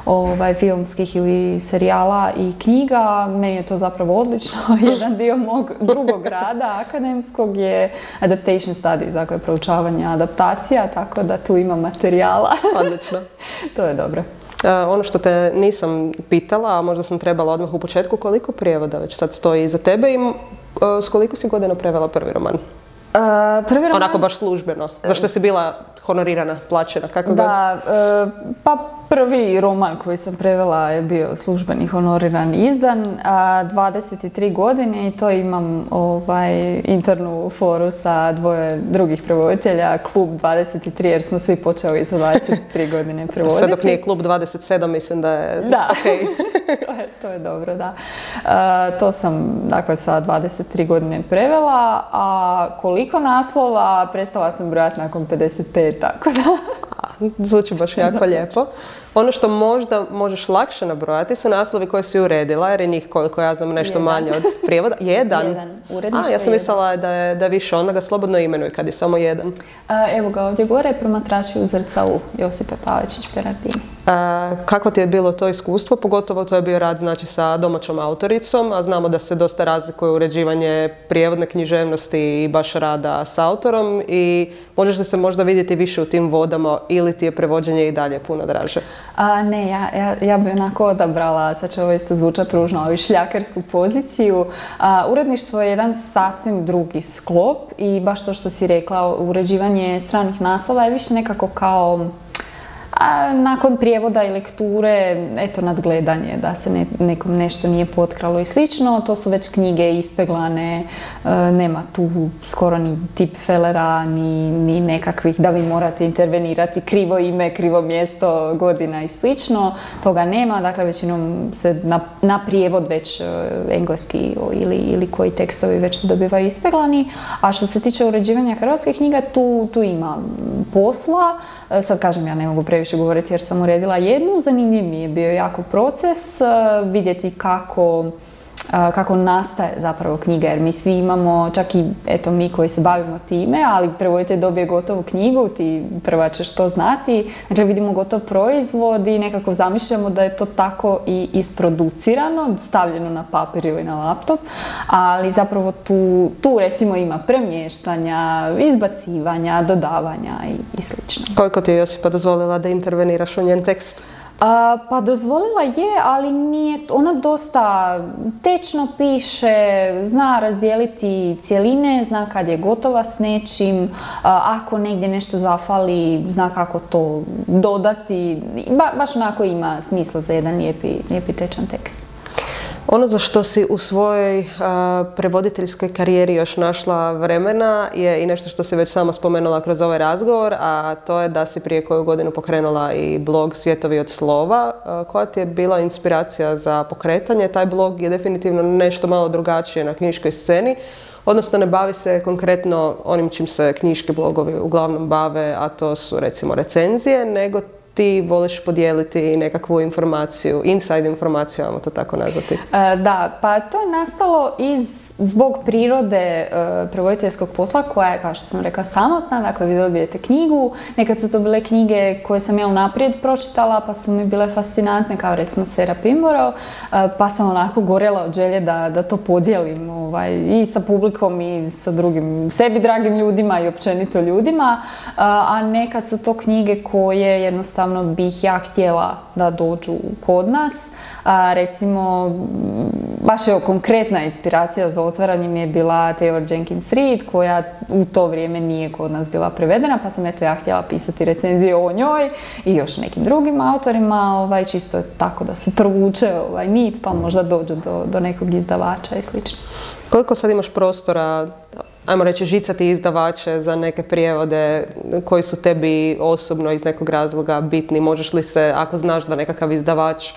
ovaj, filmskih ili serijala i knjiga. Meni je to zapravo odlično. <laughs> Jedan dio mog drugog rada akademskog je adaptation studies, dakle proučavanje adaptacija, tako da tu ima materijala.
Odlično. <laughs>
to je dobro.
Uh, ono što te nisam pitala, a možda sam trebala odmah u početku, koliko prijevoda već sad stoji iza tebe i uh, s koliko si godina prevela prvi roman?
Uh, prvi roman...
Onako baš službeno. Zašto si bila honorirana, plaćena? Kako
da, pa Prvi roman koji sam prevela je bio službeni honoriran izdan, a 23 godine i to imam ovaj, internu foru sa dvoje drugih prevoditelja, klub 23 jer smo svi počeli sa 23 godine prevoditi. <laughs>
Sve dok nije klub 27 mislim da je
da. <laughs> <laughs> to, je, to je dobro, da. to sam dakle sa 23 godine prevela, a koliko naslova prestala sam brojati nakon 55, tako da.
Zvuči baš jako lijepo. Ono što možda možeš lakše nabrojati su naslovi koje si uredila, jer je njih koliko ja znam nešto manje od prijevoda. <laughs> Jedan?
Jedan.
A, ja sam mislila da je, da više, onda ga slobodno imenuj kad je samo jedan.
evo ga ovdje gore, promatrači u zrcalu Josipe Pavićić Peratini.
kako ti je bilo to iskustvo? Pogotovo to je bio rad znači, sa domaćom autoricom, a znamo da se dosta razlikuje uređivanje prijevodne književnosti i baš rada s autorom i možeš li se možda vidjeti više u tim vodama ili ti je prevođenje i dalje puno draže?
A, ne, ja, ja, ja bi onako odabrala, sad će ovo isto zvučati ružno, ali šljakarsku poziciju. A, uredništvo je jedan sasvim drugi sklop i baš to što si rekla, uređivanje stranih naslova je više nekako kao a nakon prijevoda i lekture, eto, nadgledanje, da se nekom nešto nije potkralo i slično. To su već knjige ispeglane, e, nema tu skoro ni tip felera, ni, ni nekakvih da vi morate intervenirati, krivo ime, krivo mjesto, godina i slično. Toga nema, dakle većinom se na, na prijevod već e, engleski ili, ili koji tekstovi već dobivaju ispeglani. A što se tiče uređivanja hrvatskih knjiga, tu, tu ima posla. E, sad kažem, ja ne mogu previše previše govoriti jer sam uredila jednu. Zanimljiv mi je bio jako proces uh, vidjeti kako kako nastaje zapravo knjiga, jer mi svi imamo, čak i eto mi koji se bavimo time, ali prevoditelj dobije gotovu knjigu, ti prva ćeš to znati, dakle vidimo gotov proizvod i nekako zamišljamo da je to tako i isproducirano, stavljeno na papir ili na laptop, ali zapravo tu, tu recimo ima premještanja, izbacivanja, dodavanja i, i slično.
Koliko ti je Josipa dozvolila da interveniraš u njen tekst?
Pa dozvolila je, ali nije, ona dosta tečno piše, zna razdijeliti cjeline, zna kad je gotova s nečim, ako negdje nešto zafali, zna kako to dodati, baš onako ima smisla za jedan lijepi, lijepi tečan tekst.
Ono za što si u svojoj prevoditeljskoj karijeri još našla vremena je i nešto što si već sama spomenula kroz ovaj razgovor, a to je da si prije koju godinu pokrenula i blog Svjetovi od slova. koja ti je bila inspiracija za pokretanje? Taj blog je definitivno nešto malo drugačije na knjiškoj sceni. Odnosno ne bavi se konkretno onim čim se knjiški blogovi uglavnom bave, a to su recimo recenzije, nego ti voliš podijeliti nekakvu informaciju, inside informaciju, ajmo to tako nazvati.
E, da, pa to je nastalo iz, zbog prirode e, prevoditeljskog posla koja je, kao što sam rekla, samotna, dakle vi dobijete knjigu, nekad su to bile knjige koje sam ja unaprijed pročitala pa su mi bile fascinantne, kao recimo Sera Pimboro, e, pa sam onako gorjela od želje da, da to podijelim ovaj, i sa publikom i sa drugim, sebi dragim ljudima i općenito ljudima, a nekad su to knjige koje jednostavno jednostavno bih ja htjela da dođu kod nas. A, recimo, baš evo konkretna inspiracija za otvaranje mi je bila Taylor Jenkins Reid koja u to vrijeme nije kod nas bila prevedena pa sam eto ja htjela pisati recenziju o njoj i još nekim drugim autorima ovaj, čisto tako da se provuče ovaj, nit pa možda dođu do, do nekog izdavača i slično.
Koliko sad imaš prostora ajmo reći, žicati izdavače za neke prijevode koji su tebi osobno iz nekog razloga bitni? Možeš li se, ako znaš da nekakav izdavač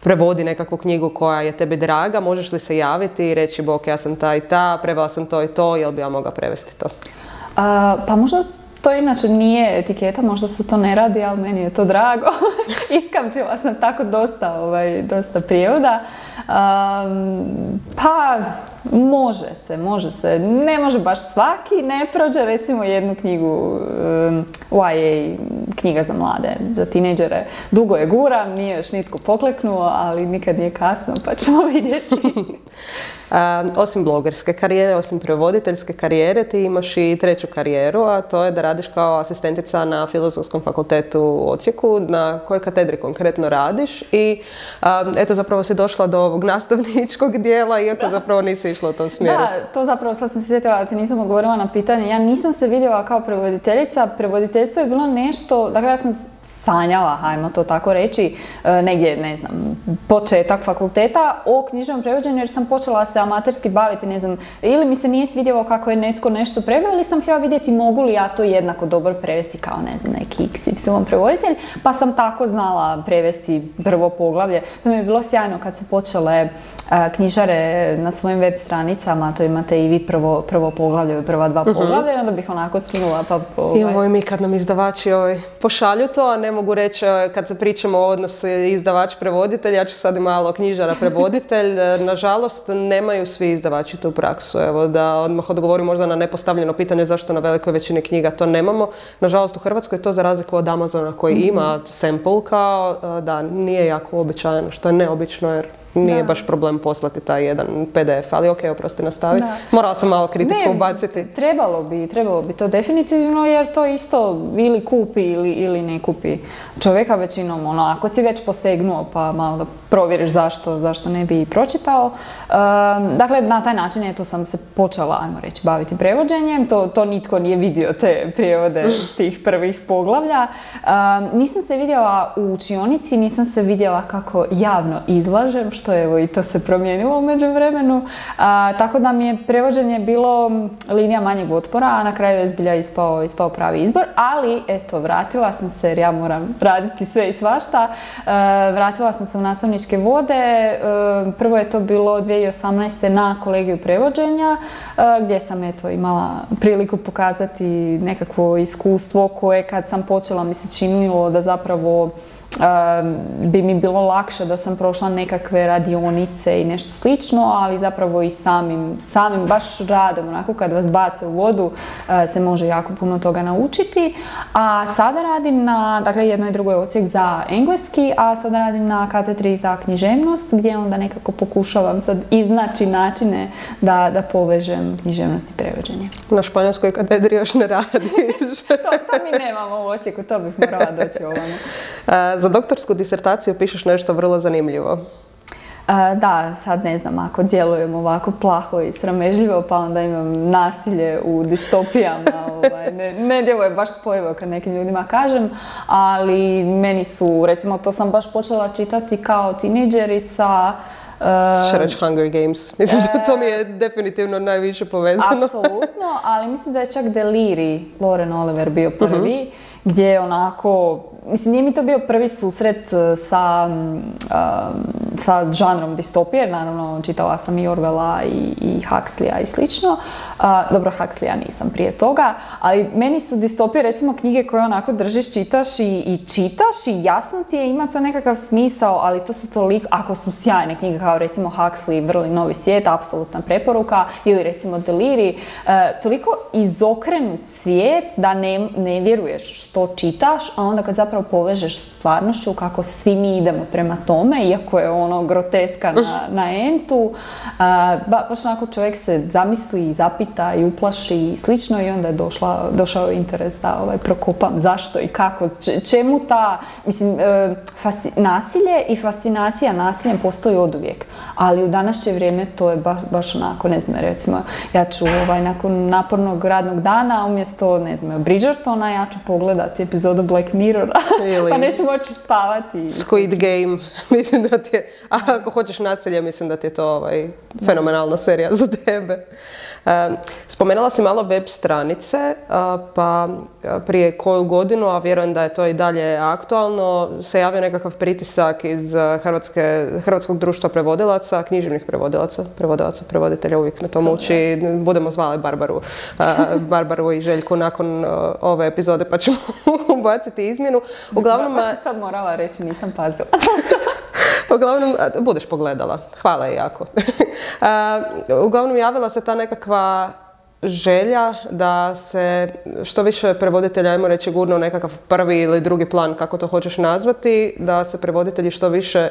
prevodi nekakvu knjigu koja je tebi draga, možeš li se javiti i reći, bok, ja sam ta i ta, prevela sam to i to, jel bi ja mogla prevesti to?
pa možda to inače nije etiketa, možda se to ne radi, ali meni je to drago. <laughs> Iskamčila sam tako dosta, ovaj, dosta prijevoda. pa Može se, može se. Ne može baš svaki, ne prođe recimo jednu knjigu um, YA, knjiga za mlade, za tineđere. Dugo je gura, nije još nitko pokleknuo, ali nikad nije kasno, pa ćemo <laughs> vidjeti. <laughs>
osim blogerske karijere, osim prevoditeljske karijere, ti imaš i treću karijeru, a to je da radiš kao asistentica na Filozofskom fakultetu u Ocijeku, na kojoj katedri konkretno radiš i eto zapravo si došla do ovog <laughs> nastavničkog dijela, iako zapravo nisi išla u tom smjeru.
Da, to zapravo sad sam se sjetila da nisam odgovorila na pitanje. Ja nisam se vidjela kao prevoditeljica, prevoditeljstvo je bilo nešto, dakle ja sam sanjala, hajmo to tako reći, e, negdje, ne znam, početak fakulteta o knjižnom prevođenju jer sam počela se amaterski baviti, ne znam, ili mi se nije svidjelo kako je netko nešto preveo ili sam htjela vidjeti mogu li ja to jednako dobro prevesti kao, ne znam, neki XY prevoditelj, pa sam tako znala prevesti prvo poglavlje. To mi je bilo sjajno kad su počele e, knjižare na svojim web stranicama, to imate i vi prvo, prvo poglavlje, prva dva mhm. poglavlja onda bih onako skinula pa...
Ovaj... I ovo mi kad nam izdavači ovaj, pošalju to, a ne ne mogu reći e, kad se pričamo o odnosu izdavač-prevoditelj, ja ću sad i malo knjižara-prevoditelj. E, nažalost, nemaju svi izdavači tu praksu. Evo da odmah odgovorim možda na nepostavljeno pitanje zašto na velikoj većini knjiga to nemamo. Nažalost, u Hrvatskoj je to za razliku od Amazona koji mhm. ima sample kao e, da nije jako uobičajeno, što je neobično jer nije baš problem poslati taj jedan PDF, ali ok, oprosti nastavi. Morala sam malo kritiku ubaciti.
Trebalo bi, trebalo bi to definitivno jer to isto ili kupi ili, ili ne kupi čovjeka većinom, ono, ako si već posegnuo pa malo da provjeriš zašto, zašto ne bi pročitao. dakle, na taj način eto sam se počela, ajmo reći, baviti prevođenjem. To, to nitko nije vidio te prijevode <laughs> tih prvih poglavlja. nisam se vidjela u učionici, nisam se vidjela kako javno izlažem, što evo i to se promijenilo u međuvremenu. tako da mi je prevođenje bilo linija manjeg otpora, a na kraju je zbilja ispao, ispao pravi izbor. Ali, eto, vratila sam se jer ja moram <laughs> raditi sve i svašta. vratila sam se u nastavničke vode. prvo je to bilo 2018. na kolegiju prevođenja, gdje sam eto imala priliku pokazati nekakvo iskustvo koje kad sam počela mi se činilo da zapravo bi mi bilo lakše da sam prošla nekakve radionice i nešto slično, ali zapravo i samim, samim baš radom, onako kad vas bace u vodu eh, se može jako puno toga naučiti. A sada radim na, dakle jedno i drugo je ocijek za engleski, a sada radim na katedri za književnost gdje onda nekako pokušavam sad iznaći načine da, da povežem književnost i prevođenje.
Na španjolskoj katedri još ne radiš. <laughs>
to, to mi nemamo u Osijeku, to bih morala doći ovamo.
Za doktorsku disertaciju pišeš nešto vrlo zanimljivo.
da, sad ne znam, ako djelujem ovako plaho i sramežljivo, pa onda imam nasilje u distopijama. <laughs> ovaj, ne, ne djeluje baš spojivo kad nekim ljudima kažem, ali meni su, recimo, to sam baš počela čitati kao tineđerica,
Uh, Hunger Games. <laughs> Mislim, da to mi je definitivno najviše povezano.
Apsolutno, ali mislim da je čak Deliri Lauren Oliver bio prvi, mhm. gdje je onako mislim, nije mi to bio prvi susret e, sa, um, sa žanrom distopije, naravno čitala sam i Orwella i, i Huxleya i slično. Uh, dobro, Huxleya nisam prije toga, ali meni su distopije recimo knjige koje onako držiš, čitaš i, i čitaš i jasno ti je ima to nekakav smisao, ali to su toliko, ako su sjajne knjige kao recimo Huxley Vrli novi svijet, apsolutna preporuka, ili recimo Deliri, e, toliko izokrenut svijet da ne, ne vjeruješ što čitaš, a onda kad zapravo povežeš s stvarnošću kako svi mi idemo prema tome, iako je ono groteska na, na entu, a, ba, baš onako čovjek se zamisli, zapita i uplaši i slično i onda je došla, došao interes da ovaj, prokopam zašto i kako, č- čemu ta, mislim, e, fasci- nasilje i fascinacija nasiljem postoji oduvijek, ali u današnje vrijeme to je baš, baš onako, ne znam, recimo, ja ću ovaj, nakon napornog radnog dana, umjesto, ne znam, Bridgertona, ja ću pogledati epizodu Black Mirrora,
Ili- <laughs>
pa neću moći spavati.
Squid Game, <laughs> mislim da ti je, a ako hoćeš nasilje, mislim da ti je to ovaj, fenomenalna serija za tebe. E, spomenula si malo web stranice, e, pa e, prije koju godinu, a vjerujem da je to i dalje aktualno, se javio nekakav pritisak iz Hrvatske, Hrvatskog društva prevodilaca, književnih prevodilaca, prevodilaca, prevoditelja, uvijek me to muči, budemo zvali Barbaru, Barbaru i Željku nakon ove epizode, pa ćemo <laughs> ubaciti izmjenu. Uglavnom,
Baš sam sad morala reći, nisam pazila. <laughs> <laughs>
Uglavnom, budeš pogledala. Hvala je jako. Uglavnom, javila se ta nekakva želja da se što više prevoditelja, ajmo reći, gurno nekakav prvi ili drugi plan, kako to hoćeš nazvati, da se prevoditelji što više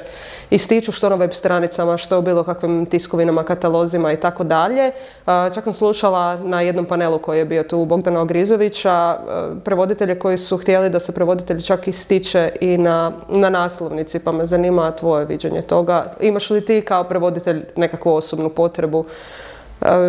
ističu što na web stranicama, što u bilo kakvim tiskovinama, katalozima i tako dalje. Čak sam slušala na jednom panelu koji je bio tu Bogdana Ogrizovića, prevoditelje koji su htjeli da se prevoditelj čak ističe i na, na naslovnici, pa me zanima tvoje viđenje toga. Imaš li ti kao prevoditelj nekakvu osobnu potrebu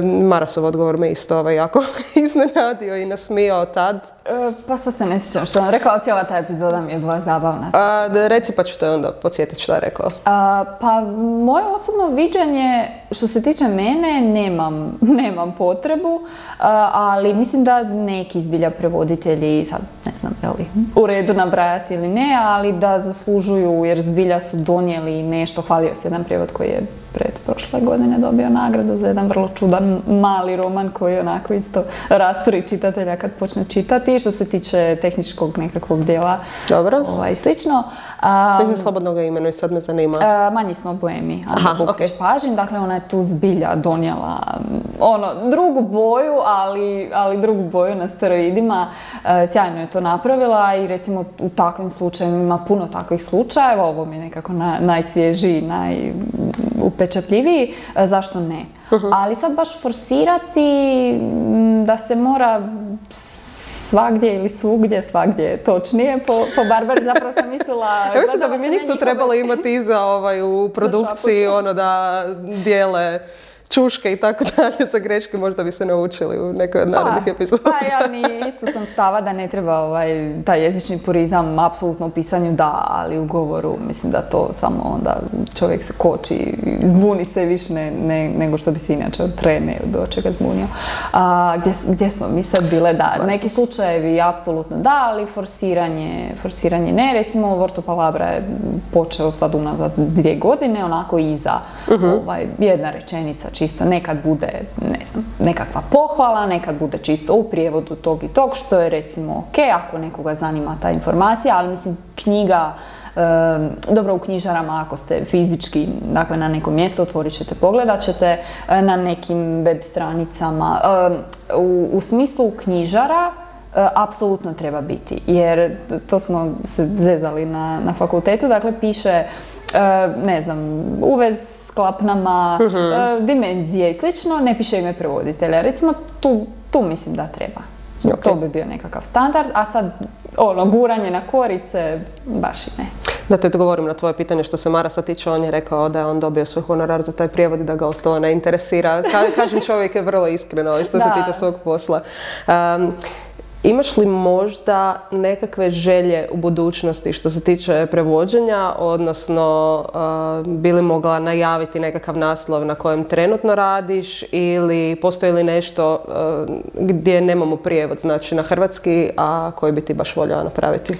Marasov odgovor me isto ovaj, jako <laughs> iznenadio i nasmijao tad.
E, pa sad se ne sjećam što sam rekla, ali cijela ta epizoda mi je bila zabavna.
A, da reci pa ću te onda podsjetiti šta je rekao.
A, pa moje osobno viđanje što se tiče mene nemam, <laughs> nemam potrebu, a, ali mislim da neki zbilja prevoditelji, sad ne znam je li u redu nabrajati ili ne, ali da zaslužuju jer zbilja su donijeli nešto, hvalio se jedan prijevod koji je pred prošle godine dobio nagradu za jedan vrlo čudan mali roman koji onako isto rasturi čitatelja kad počne čitati što se tiče tehničkog nekakvog dijela
Dobro.
ovaj, slično. A,
Mislim slobodno ga imenu i sad me zanima.
E, manji smo boemi,
Aha,
Ana Bukvić
ok.
Pažin, dakle ona je tu zbilja donijela mm, ono, drugu boju, ali, ali drugu boju na steroidima. E, sjajno je to napravila i recimo u takvim slučajevima ima puno takvih slučajeva, ovo mi je nekako na, najsvježiji, najupečatljiviji, E, zašto ne? Ali sad baš forsirati mm, da se mora svagdje ili svugdje, svagdje je točnije. Po, po Barbari, zapravo sam mislila... <laughs>
Ja mislim da bi mi njih tu trebalo imati iza ovaj, u <laughs> produkciji, ono da dijele čuške i tako dalje za greške, možda bi se naučili u nekoj od narednih epizoda.
Pa ja ni isto sam stava da ne treba ovaj, taj jezični purizam apsolutno u pisanju da, ali u govoru mislim da to samo onda čovjek se koči, zbuni se više ne, ne- nego što bi se inače od treme bilo čega zbunio. A, gdje, gdje smo mi sad bile? Da, neki slučajevi apsolutno da, ali forsiranje, forsiranje ne. Recimo Vorto Palabra je počeo sad unazad dvije godine, onako iza ovaj, jedna rečenica čisto, nekad bude, ne znam, nekakva pohvala, nekad bude čisto u prijevodu tog i tog, što je recimo ok, ako nekoga zanima ta informacija, ali mislim knjiga, em, dobro u knjižarama ako ste fizički, dakle na nekom mjestu otvorit ćete, pogledat ćete, e, na nekim web stranicama, em, u, u smislu knjižara, E, apsolutno treba biti, jer to smo se zezali na, na fakultetu, dakle piše, e, ne znam, uvez klapnama, e, dimenzije i slično, ne piše ime prevoditelja. Recimo, tu, tu mislim da treba.
Ok.
To bi bio nekakav standard, a sad, ono, guranje na korice, baš i ne.
Da te odgovorim na tvoje pitanje što se Marasa tiče, on je rekao da je on dobio svoj honorar za taj prijevod i da ga ostalo ne interesira. Ka- kažem, čovjek je vrlo iskren ali što se
Da.
tiče svog posla. Um, Imaš li možda nekakve želje u budućnosti što se tiče prevođenja, odnosno bi li mogla najaviti nekakav naslov na kojem trenutno radiš ili postoji li nešto gdje nemamo prijevod, znači na hrvatski, a koji bi ti baš voljela napraviti?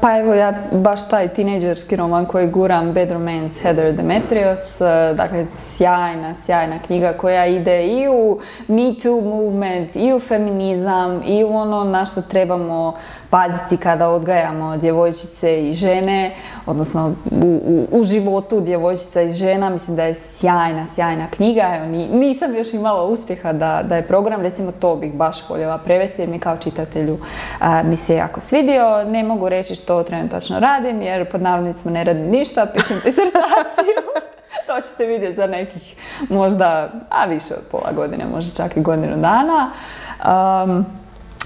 Pa evo ja baš taj tinejdžerski roman koji guram Bad Romance Heather Demetrios, e, dakle sjajna, sjajna knjiga koja ide i u Me Too movement, i u feminizam, i u ono na što trebamo paziti kada odgajamo djevojčice i žene, odnosno u, u, životu djevojčica i žena, mislim da je sjajna, sjajna knjiga, evo nisam još imala uspjeha da, da je program, recimo to bih baš voljela prevesti jer mi kao čitatelju mi se jako svidio, ne mogu reći što trenutačno radim jer pod navodnicima ne radim ništa, pišem <laughs> disertaciju. to ćete vidjeti za nekih možda, a više od pola godine, možda čak i godinu dana.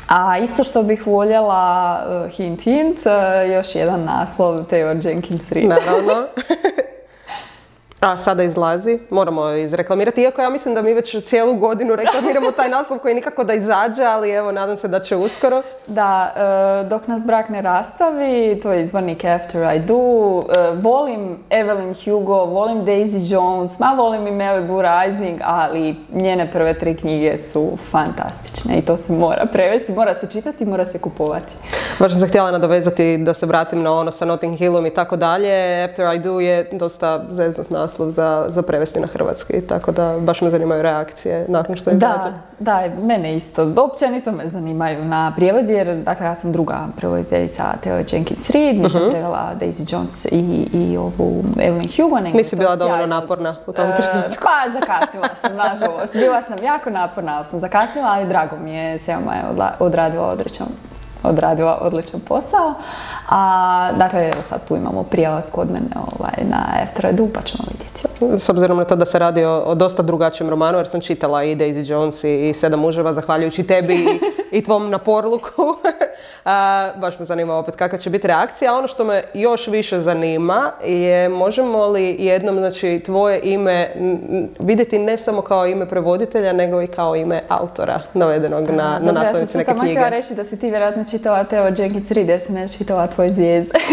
a isto što bih voljela, uh, hint hint, uh, još jedan naslov Theo Jenkins Reid.
Naravno. <laughs> A sada izlazi, moramo izreklamirati, iako ja mislim da mi već cijelu godinu reklamiramo taj naslov koji nikako da izađe, ali evo, nadam se da će uskoro.
Da, e, dok nas brak ne rastavi, to je izvornik After I Do, e, volim Evelyn Hugo, volim Daisy Jones, ma volim i Malibu Rising, ali njene prve tri knjige su fantastične i to se mora prevesti, mora se čitati, mora se kupovati.
Baš sam se htjela nadovezati da se vratim na ono sa Notting Hillom i tako dalje. After I Do je dosta zeznut naslov za, za prevesti na hrvatski, tako da baš me zanimaju reakcije nakon što je
Da, da, mene isto. Općenito me zanimaju na prijevodi jer, dakle, ja sam druga prevoditeljica Theo Jenkins Reid, nisam uh prevela Daisy Jones i, i ovu Evelyn Hugo.
Nisi bila dovoljno naporna u tom e, trenutku?
pa, zakasnila sam, nažalost. Bila sam jako naporna, ali sam zakasnila, ali drago mi je, Selma je odradila odrećan odradila odličan posao. A, dakle, evo sad tu imamo prijelaz kod mene ovaj, na Edu, pa ćemo vidjeti.
S obzirom na to da se radi o, dosta drugačijem romanu, jer sam čitala i Daisy Jones i, Sedam muževa, zahvaljujući tebi i, i tvom naporluku. <laughs> A, baš me zanima opet kakva će biti reakcija. A ono što me još više zanima je možemo li jednom znači, tvoje ime vidjeti ne samo kao ime prevoditelja, nego i kao ime autora navedenog na, na naslovnici neke knjige. Ja
sam reći da si ti vjerojatno čitala Theo Jenkins Reid jer sam ja čitala tvoj zvijezde. <laughs>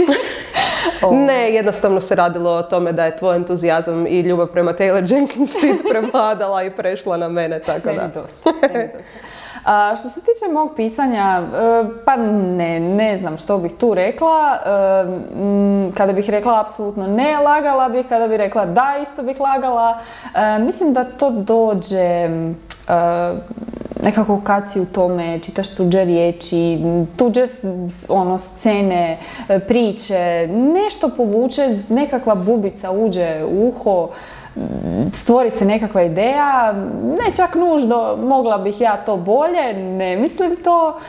Ne, jednostavno se radilo o tome da je tvoj entuzijazam i ljubav prema Taylor Jenkins <laughs> Reid prevladala i prešla na mene, tako da.
dosta, dosta. A, što se tiče mog pisanja, e, pa ne, ne znam što bih tu rekla. E, kada bih rekla apsolutno ne, lagala bih. Kada bih rekla da, isto bih lagala. E, mislim da to dođe nekako kad si u tome, čitaš tuđe riječi, tuđe ono, scene, priče, nešto povuče, nekakva bubica uđe u uho, stvori se nekakva ideja, ne čak nužno, mogla bih ja to bolje, ne mislim to,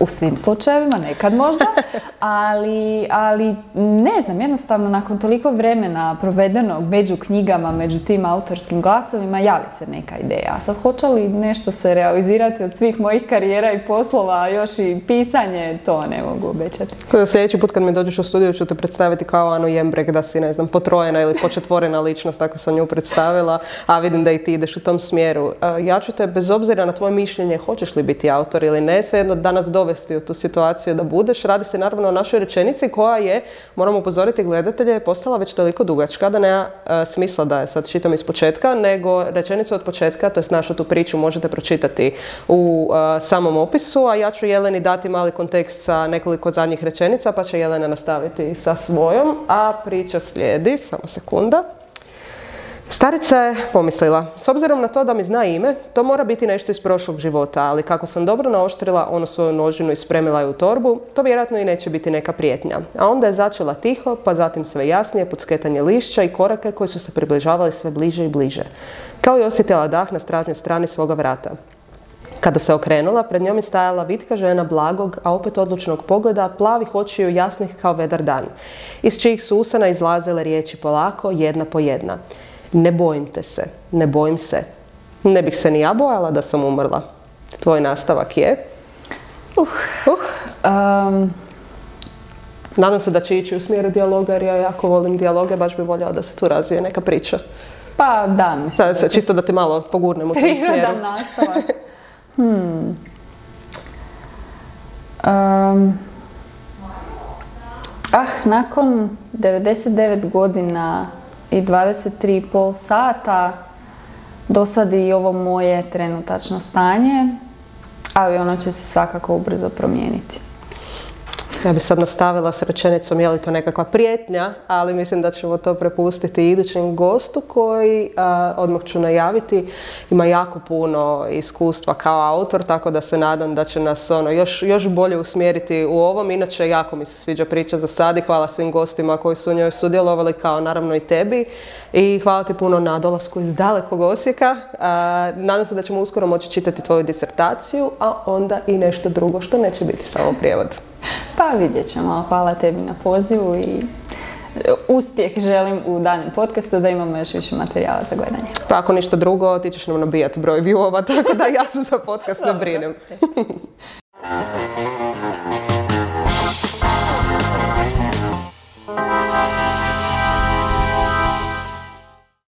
u svim slučajevima, nekad možda, <laughs> ali, ali ne znam, jednostavno nakon toliko vremena provedenog među knjigama, među tim autorskim glasovima, javi se neka ideja. A sad hoće li nešto se realizirati od svih mojih karijera i poslova, još i pisanje, to ne mogu obećati.
Sljedeći put kad mi dođeš u studiju ću te predstaviti kao Anu Jembrek da si, ne znam, potrojena ili početvorena ličnost, tako sam nju predstavila, a vidim da i ti ideš u tom smjeru. Ja ću te, bez obzira na tvoje mišljenje, hoćeš li biti autor ili ne, svejedno danas do dovesti u tu situaciju da budeš. Radi se naravno o našoj rečenici koja je, moramo upozoriti gledatelje, postala već toliko dugačka da nema e, smisla da je sad čitam iz početka, nego rečenicu od početka, to je našu tu priču možete pročitati u e, samom opisu, a ja ću Jeleni dati mali kontekst sa nekoliko zadnjih rečenica, pa će Jelena nastaviti sa svojom, a priča slijedi, samo sekunda. Starica je pomislila, s obzirom na to da mi zna ime, to mora biti nešto iz prošlog života, ali kako sam dobro naoštrila ono svoju nožinu i spremila je u torbu, to vjerojatno i neće biti neka prijetnja. A onda je začela tiho, pa zatim sve jasnije pod sketanje lišća i korake koji su se približavali sve bliže i bliže. Kao i osjetila dah na stražnjoj strani svoga vrata. Kada se okrenula, pred njom je stajala vitka žena blagog, a opet odlučnog pogleda, plavih očiju jasnih kao vedar dan, iz čijih su usana izlazile riječi polako, jedna po jedna. Ne bojim te se, ne bojim se. Ne bih se ni ja bojala da sam umrla. Tvoj nastavak je?
Uh.
Uh. Nadam se da će ići u smjeru dijaloga jer ja jako volim dijaloge, baš bi voljela da se tu razvije neka priča.
Pa da, mislim.
Da, čisto da ti malo pogurnem u tom smjeru.
Prirodan nastavak. <laughs> hmm. Um, ah, nakon 99 godina i 23,5 sata dosadi i ovo moje trenutačno stanje, ali ono će se svakako ubrzo promijeniti.
Ja bi sad nastavila s rečenicom je li to nekakva prijetnja, ali mislim da ćemo to prepustiti idućem gostu koji, odmah ću najaviti, ima jako puno iskustva kao autor, tako da se nadam da će nas ono još, još bolje usmjeriti u ovom. Inače, jako mi se sviđa priča za sad i hvala svim gostima koji su u njoj sudjelovali, kao naravno i tebi. I hvala ti puno na dolasku iz dalekog Osijeka. nadam se da ćemo uskoro moći čitati tvoju disertaciju, a onda i nešto drugo što neće biti samo prijevod.
Pa vidjet ćemo. Hvala tebi na pozivu i uspjeh želim u danem podcastu da imamo još više materijala za gledanje.
Pa ako ništa drugo, ti ćeš nam nabijati broj viewova, tako da ja se za podcast ne brinem. <laughs>